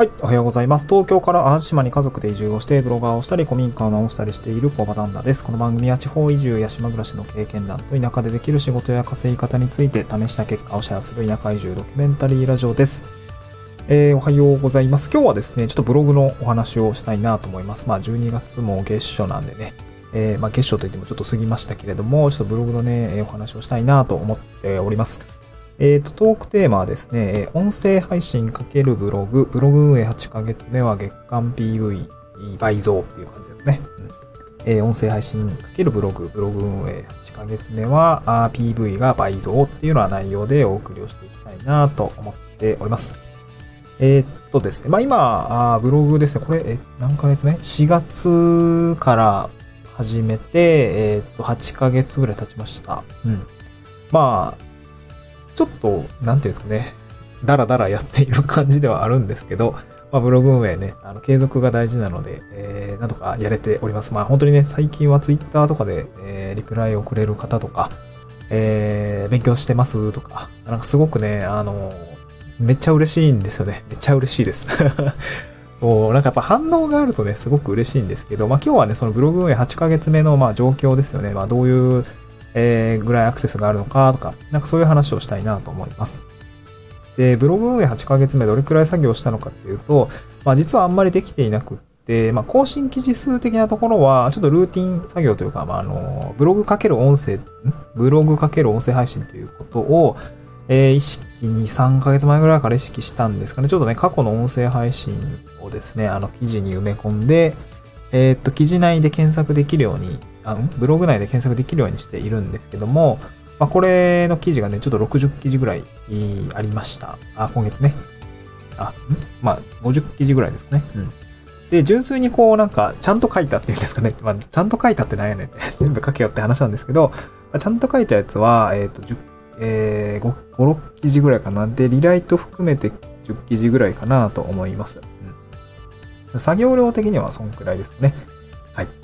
はい、おはようございます。東京から淡路島に家族で移住をして、ブロガーをしたり、古民家を直したりしているコバダンダです。この番組は地方移住や島暮らしの経験談と田舎でできる仕事や稼ぎ方について試した結果をシェアする田舎移住ドキュメンタリーラジオです。えー、おはようございます。今日はですね、ちょっとブログのお話をしたいなと思います。まあ、12月も月初なんでね、えー、まあ、月初といってもちょっと過ぎましたけれども、ちょっとブログのね、お話をしたいなと思っております。えっ、ー、と、トークテーマはですね、音声配信×ブログ、ブログ運営8ヶ月目は月間 PV 倍増っていう感じですね。うんえー、音声配信×ブログ、ブログ運営8ヶ月目はあ PV が倍増っていうような内容でお送りをしていきたいなと思っております。えー、っとですね、まあ今、あブログですね、これ、え、何ヶ月目 ?4 月から始めて、えー、っと、8ヶ月ぐらい経ちました。うん。まあ、ちょっと、なんていうんですかね、だらだらやっている感じではあるんですけど、まあ、ブログ運営ね、あの、継続が大事なので、えー、なんとかやれております。まあ、本当にね、最近はツイッターとかで、えー、リプライをくれる方とか、えー、勉強してますとか、なんかすごくね、あの、めっちゃ嬉しいんですよね。めっちゃ嬉しいです。そう、なんかやっぱ反応があるとね、すごく嬉しいんですけど、まあ今日はね、そのブログ運営8ヶ月目のまあ状況ですよね。まあどういうえー、ぐらいアクセスがあるのかとか、なんかそういう話をしたいなと思います。で、ブログ運営8ヶ月目どれくらい作業したのかっていうと、まあ実はあんまりできていなくって、まあ更新記事数的なところは、ちょっとルーティン作業というか、まああの、ブログかける音声、ブログかける音声配信ということを、えー、意識に3ヶ月前ぐらいから意識したんですかね。ちょっとね、過去の音声配信をですね、あの記事に埋め込んで、えー、っと、記事内で検索できるようにあのブログ内で検索できるようにしているんですけども、まあ、これの記事がね、ちょっと60記事ぐらいありました。あ、今月ね。あ、ん？まあ、50記事ぐらいですかね。うん。で、純粋にこうなんか、ちゃんと書いたっていうんですかね。まあ、ちゃんと書いたってなんやねんって 全部書けよって話なんですけど、まあ、ちゃんと書いたやつは、えっ、ー、と、10、えー、5、5、6記事ぐらいかな。で、リライト含めて10記事ぐらいかなと思います。うん。作業量的にはそんくらいですね。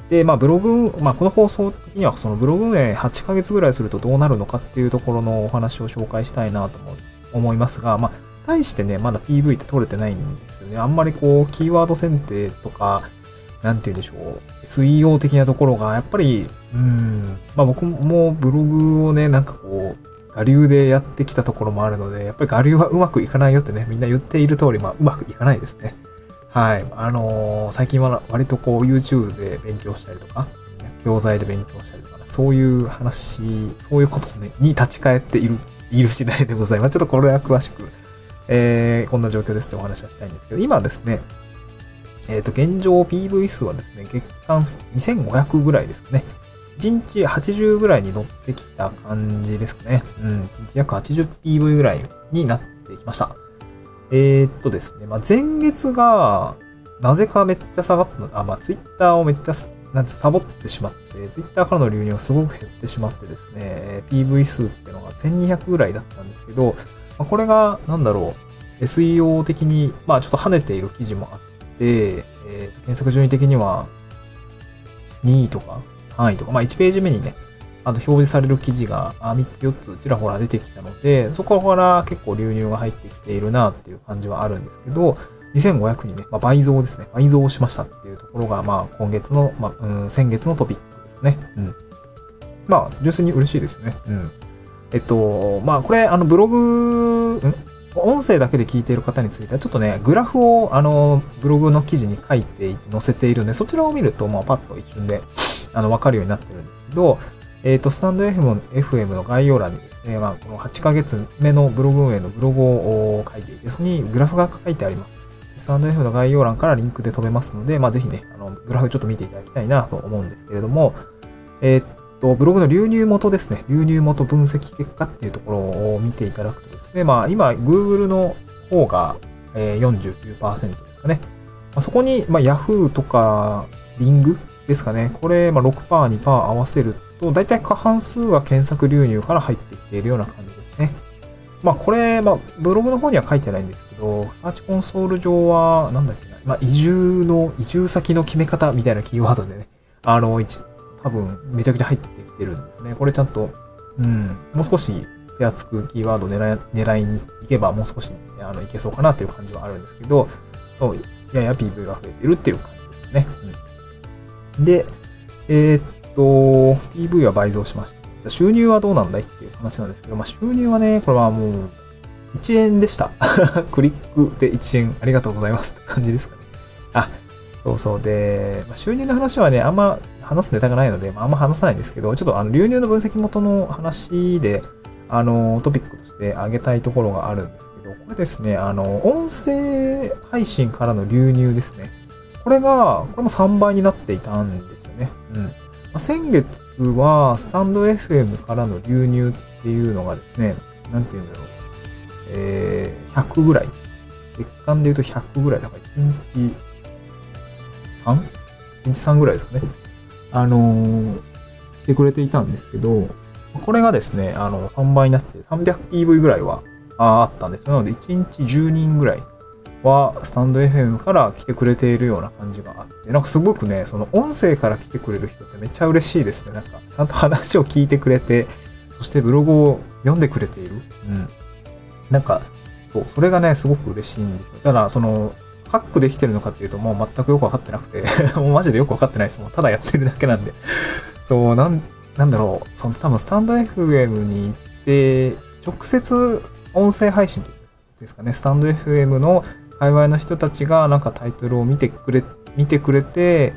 で、まあ、ブログ、まあ、この放送的には、そのブログ運営8ヶ月ぐらいするとどうなるのかっていうところのお話を紹介したいなと思いますが、まあ、対してね、まだ PV って取れてないんですよね。あんまりこう、キーワード選定とか、なんて言うんでしょう、SEO 的なところが、やっぱり、うん、まあ僕もブログをね、なんかこう、我流でやってきたところもあるので、やっぱり我流はうまくいかないよってね、みんな言っている通り、まあうまくいかないですね。はい。あのー、最近は割とこう YouTube で勉強したりとか、教材で勉強したりとか、ねそういう話、そういうことね、に立ち返っている、いる次第でございます。ちょっとこれは詳しく、えー、こんな状況ですってお話はしたいんですけど、今ですね、えっ、ー、と、現状 PV 数はですね、月間2500ぐらいですかね。1日80ぐらいに乗ってきた感じですかね。うん、1日約 80PV ぐらいになってきました。えー、っとですね、まあ、前月が、なぜかめっちゃ下がったの、あ、まあ、ツイッターをめっちゃ、なんてサボってしまって、ツイッターからの流入がすごく減ってしまってですね、PV 数っていうのが1200ぐらいだったんですけど、まあ、これが、なんだろう、SEO 的に、まあ、ちょっと跳ねている記事もあって、えー、と検索順位的には、2位とか3位とか、まあ、1ページ目にね、あの、表示される記事が3つ4つちらほら出てきたので、そこから結構流入が入ってきているなっていう感じはあるんですけど、2500にね、まあ、倍増ですね。倍増しましたっていうところが、まあ、今月の、まあ、うん、先月のトピックですね。うん。まあ、純粋に嬉しいですね。うん。えっと、まあ、これ、あの、ブログ、ん？音声だけで聞いている方については、ちょっとね、グラフを、あの、ブログの記事に書いて載せているんで、そちらを見ると、まあ、パッと一瞬で、あの、わかるようになってるんですけど、えっ、ー、と、スタンド FM, の概要欄にですね、まあ、この8ヶ月目のブログ運営のブログを書いていて、そこにグラフが書いてあります。スタンド FM の概要欄からリンクで飛べますので、まあ、ぜひね、あの、グラフちょっと見ていただきたいなと思うんですけれども、えっ、と、ブログの流入元ですね、流入元分析結果っていうところを見ていただくとですね、まあ、今、Google の方が49%ですかね。まあ、そこに、まあ、Yahoo とか Bing ですかね。これ、まあ、6%、2%合わせると、大体過半数は検索流入から入ってきているような感じですね。まあこれ、まあブログの方には書いてないんですけど、サーチコンソール上は、なんだっけな、まあ移住の、移住先の決め方みたいなキーワードでね、あの、一、多分めちゃくちゃ入ってきてるんですね。これちゃんと、うん、もう少し手厚くキーワード狙い狙いに行けばもう少し、あの、いけそうかなっていう感じはあるんですけど、やや PV が増えてるっていう感じですよね。うん、で、えー、っと、PV は倍増しました。じゃ収入はどうなんだいっていう話なんですけど、まあ、収入はね、これはもう、1円でした。クリックで1円ありがとうございますって感じですかね。あ、そうそう。で、まあ、収入の話はね、あんま話すネタがないので、まあ、あんま話さないんですけど、ちょっとあの流入の分析元の話で、あの、トピックとして挙げたいところがあるんですけど、これですね、あの、音声配信からの流入ですね。これが、これも3倍になっていたんですよね。うん。ま、先月は、スタンド FM からの流入っていうのがですね、なんて言うんだろう。えー、100ぐらい。月間で言うと100ぐらい。だから1日 3?1 日3ぐらいですかね。あのー、来てくれていたんですけど、これがですね、あの、3倍になって 300PV ぐらいはあったんです。なので、1日10人ぐらいは、スタンド FM から来てくれているような感じがあって、なんかすごくね、その音声から来てくれる人ってめっちゃ嬉しいですね。なんか、ちゃんと話を聞いてくれて、そしてブログを読んでくれている。うん。なんか、そう、それがね、すごく嬉しいんですよ。ただ、その、ハックできてるのかっていうと、もう全くよくわかってなくて もうマジでよくわかってないです。もうただやってるだけなんでそう、なん、なんだろう。その多分スタンド FM に行って、直接音声配信ですかね。スタンド FM の界隈の人たちがなんかタイトルを見てくれ、見てくれて、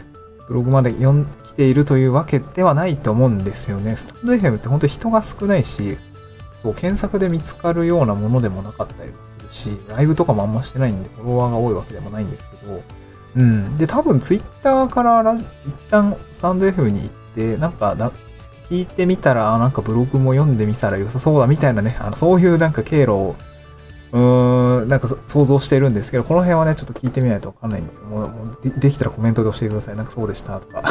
ブログまで読ん、来ているというわけではないと思うんですよね。スタンド FM って本当人が少ないし、そう、検索で見つかるようなものでもなかったりもするし、ライブとかもあんましてないんで、フォロワーが多いわけでもないんですけど、うん。で、多分ツイッターからラジ一旦スタンド FM に行って、なんかな、聞いてみたら、なんかブログも読んでみたら良さそうだみたいなね、あの、そういうなんか経路を、うーん、なんか想像してるんですけど、この辺はね、ちょっと聞いてみないとわかんないんですよ。もう、もうでできたらコメントで教えてください。なんかそうでしたとか。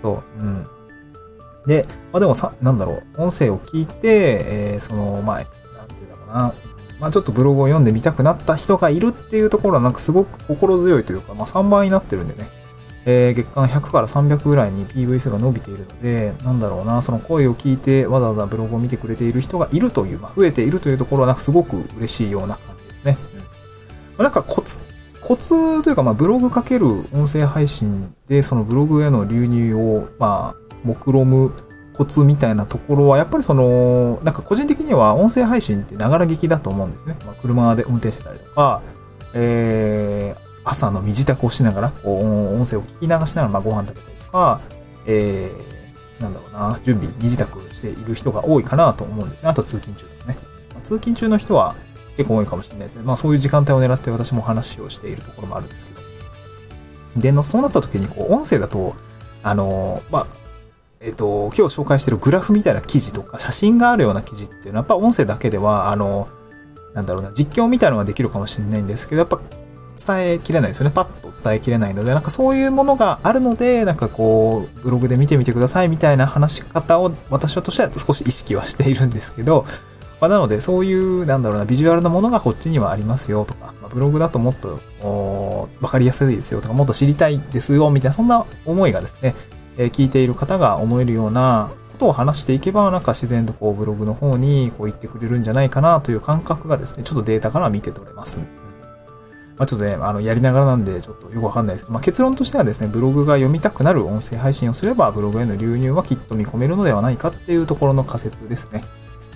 そう、うん。で、まあでもさ、なんだろう、音声を聞いて、えー、その、まあ、なんていうんだろうな、まあちょっとブログを読んでみたくなった人がいるっていうところはなんかすごく心強いというか、まあ3倍になってるんでね、えー、月間100から300ぐらいに PV 数が伸びているので、なんだろうな、その声を聞いてわざわざブログを見てくれている人がいるという、まあ増えているというところはなんかすごく嬉しいような感じですね。うん。ま、なんかコツ、コツというか、まあブログかける音声配信で、そのブログへの流入を、まあ、目論むコツみたいなところは、やっぱりその、なんか個人的には音声配信ってながら聞きだと思うんですね。まあ、車で運転してたりとか、えー、朝の身支度をしながら、こう、音声を聞き流しながら、まあ、ご飯食べたりとか、えー、なんだろうな、準備、身支度している人が多いかなと思うんですね。あと通勤中とかね。まあ、通勤中の人は結構多いかもしれないですね。まあそういう時間帯を狙って私も話をしているところもあるんですけど。で、の、そうなった時に、こう、音声だと、あの、まあ、えっ、と、今日紹介してるグラフみたいな記事とか写真があるような記事っていうのは、やっぱ音声だけでは、あの、なんだろうな、実況みたいなのができるかもしれないんですけど、やっぱ伝えきれないですよね。パッと伝えきれないので、なんかそういうものがあるので、なんかこう、ブログで見てみてくださいみたいな話し方を私はとしては少し意識はしているんですけど、まあ、なので、そういう、なんだろうな、ビジュアルなものがこっちにはありますよとか、まあ、ブログだともっと、わかりやすいですよとか、もっと知りたいですよ、みたいな、そんな思いがですね、え聞いている方が思えるようなことを話していけば、なんか自然とこうブログの方にこう言ってくれるんじゃないかなという感覚がですね、ちょっとデータから見て取れます。まあ、ちょっとね、あの、やりながらなんで、ちょっとよくわかんないですけど、まあ、結論としてはですね、ブログが読みたくなる音声配信をすれば、ブログへの流入はきっと見込めるのではないかっていうところの仮説ですね。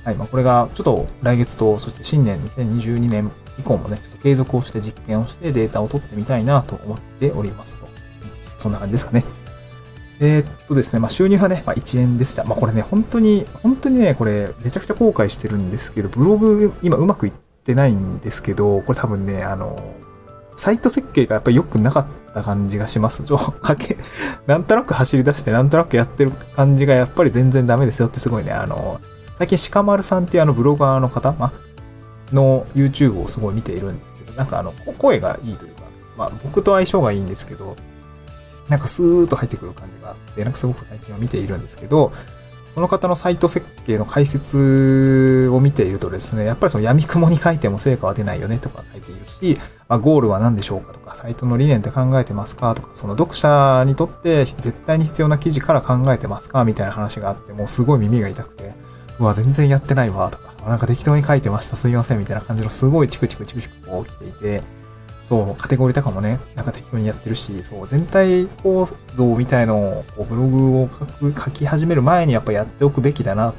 はい。まあ、これが、ちょっと来月と、そして新年2022年以降もね、ちょっと継続をして実験をしてデータを取ってみたいなと思っておりますと。そんな感じですかね。えー、っとですね、まあ、収入はね、まあ、1円でした。まあ、これね、本当に、本当にね、これ、めちゃくちゃ後悔してるんですけど、ブログ、今うまくいってないんですけど、これ多分ね、あの、サイト設計がやっぱり良くなかった感じがします。ちょ、かけ、なんとなく走り出して、なんとなくやってる感じがやっぱり全然ダメですよってすごいね、あの、最近鹿丸さんっていうあのブロガーの方、ま、の YouTube をすごい見ているんですけど、なんかあの、声がいいというか、まあ僕と相性がいいんですけど、なんかスーッと入ってくる感じがあって、なんかすごく最近は見ているんですけど、その方のサイト設計の解説を見ているとですね、やっぱりその闇雲に書いても成果は出ないよねとか書いているし、まあ、ゴールは何でしょうかとか、サイトの理念って考えてますかとか、その読者にとって絶対に必要な記事から考えてますかみたいな話があって、もうすごい耳が痛くて、うわ、全然やってないわとか、なんか適当に書いてました、すいませんみたいな感じのすごいチクチクチクチクこう起きていて、そう、カテゴリーとかもね、なんか適当にやってるし、そう、全体構造みたいのを、こうブログを書く、書き始める前にやっぱやっておくべきだな、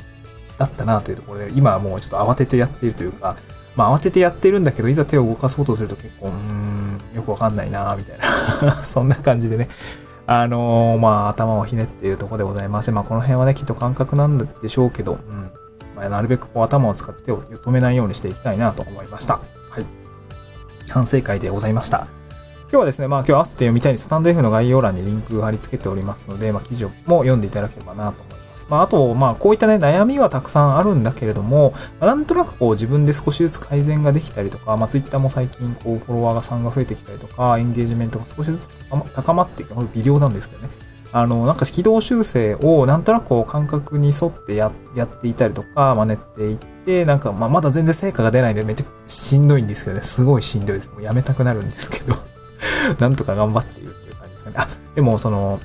だったなというところで、今はもうちょっと慌ててやっているというか、まあ慌ててやってるんだけど、いざ手を動かそうとすると結構、うーん、よくわかんないなみたいな そんな感じでね、あのー、まあ頭をひねっているところでございません。まあこの辺はね、きっと感覚なんでしょうけど、うん。まあ、なるべくこう頭を使って手を止めないようにしていきたいなと思いました。はい。反省会でございました。今日はですね、まあ今日合わせて読みたいスタンド F の概要欄にリンク貼り付けておりますので、まあ記事も読んでいただければなと思います。まああと、まあこういったね、悩みはたくさんあるんだけれども、まあ、なんとなくこう自分で少しずつ改善ができたりとか、まあ Twitter も最近こうフォロワーがさんが増えてきたりとか、エンゲージメントが少しずつ高まっていく、微量なんですけどね。あの、なんか軌道修正をなんとなくこう感覚に沿ってややっていたりとか、真似ていって、なんか、まあ、まだ全然成果が出ないんでめっちゃしんどいんですけどね。すごいしんどいです。もうやめたくなるんですけど なんとか頑張っているっていう感じですかね。あ、でもその、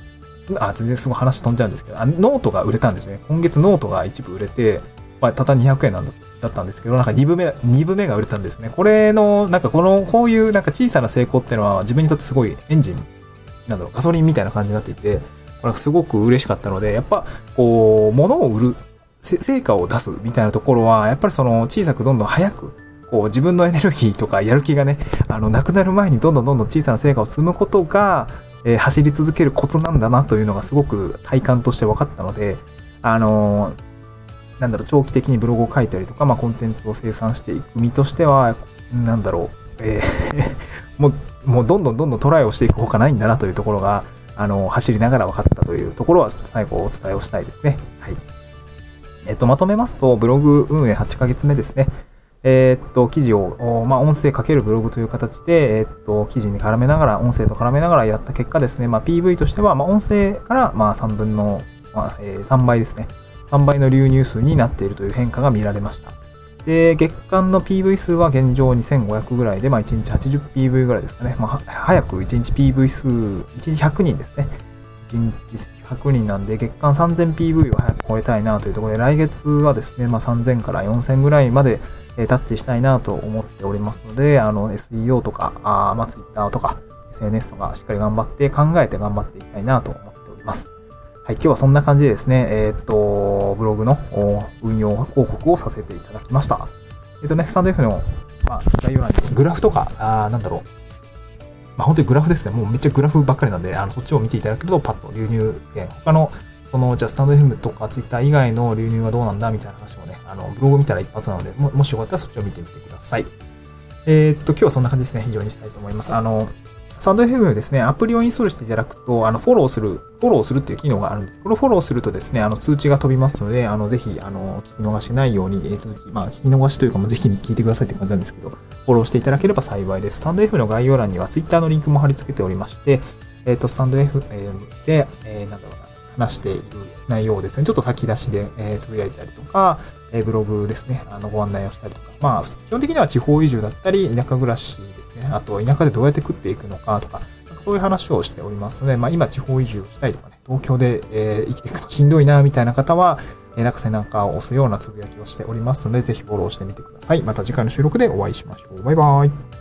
あ、全然すごい話飛んじゃうんですけど、あノートが売れたんですね。今月ノートが一部売れて、まあ、たった200円なんだだったんですけど、なんか2部目、2部目が売れたんですね。これの、なんかこの、こういうなんか小さな成功っていうのは自分にとってすごいエンジン、なんだろう、ガソリンみたいな感じになっていて、これすごく嬉しかったので、やっぱ、こう、物を売る、成果を出すみたいなところは、やっぱりその小さくどんどん早く、こう自分のエネルギーとかやる気がね、あの、なくなる前にどんどんどんどん小さな成果を積むことが、えー、走り続けるコツなんだなというのがすごく体感として分かったので、あのー、なんだろう、長期的にブログを書いたりとか、まあ、コンテンツを生産していく身としては、なんだろう、えー もう、もうどんどんどんどんトライをしていくほかないんだなというところが、あの、走りながら分かったというところは、最後お伝えをしたいですね。はい。えっと、まとめますと、ブログ運営8ヶ月目ですね。えー、っと、記事を、まあ、音声かけるブログという形で、えー、っと、記事に絡めながら、音声と絡めながらやった結果ですね、まあ、PV としては、まあ、音声から、まあ、3分の、まあ、えー、3倍ですね。3倍の流入数になっているという変化が見られました。で、月間の PV 数は現状2500ぐらいで、まあ、1日 80PV ぐらいですかね。まあ、早く1日 PV 数、1日100人ですね。1日100人なんで、月間 3000PV を早く超えたいなというところで、来月はですね、まあ、3000から4000ぐらいまでえタッチしたいなと思っておりますので、あの、SEO とか、あまあ、Twitter とか、SNS とか、しっかり頑張って考えて頑張っていきたいなと思っております。はい、今日はそんな感じでですね、えっ、と、ブログの運用報告をさせていただきました。えっ、とね、スタンド F の、まあ、概要欄にグラフとか、あなんだろう、まあ、本当にグラフですね。もうめっちゃグラフばっかりなんで、あの、そっちを見ていただけると、パッと流入源、他の、その、じゃあ、スタンド FM とか Twitter 以外の流入はどうなんだみたいな話もね、あの、ブログ見たら一発なので、ももしよかったらそっちを見てみてください。えー、っと、今日はそんな感じですね。非常にしたいと思います。あの、スタンド FM ですね、アプリをインストールしていただくと、あの、フォローする、フォローするっていう機能があるんです。これをフォローするとですね、あの、通知が飛びますので、あの、ぜひ、あの、聞き逃しないように、え通知、まあ、聞き逃しというか、もぜひに聞いてくださいって感じなんですけど、フォローしていただければ幸いです。スタンド F の概要欄には Twitter のリンクも貼り付けておりまして、えっ、ー、と、スタンド F で、えー、なんだろうな、話している内容をですね、ちょっと先出しで、えー、つぶやいたりとか、えー、ブログですね、あの、ご案内をしたりとか、まあ、基本的には地方移住だったり、田舎暮らしあと、田舎でどうやって食っていくのかとか、なんかそういう話をしておりますので、まあ今地方移住したいとかね、東京で、えー、生きていくとしんどいな、みたいな方は、えー、なんかを押すようなつぶやきをしておりますので、ぜひフォローしてみてください。また次回の収録でお会いしましょう。バイバーイ。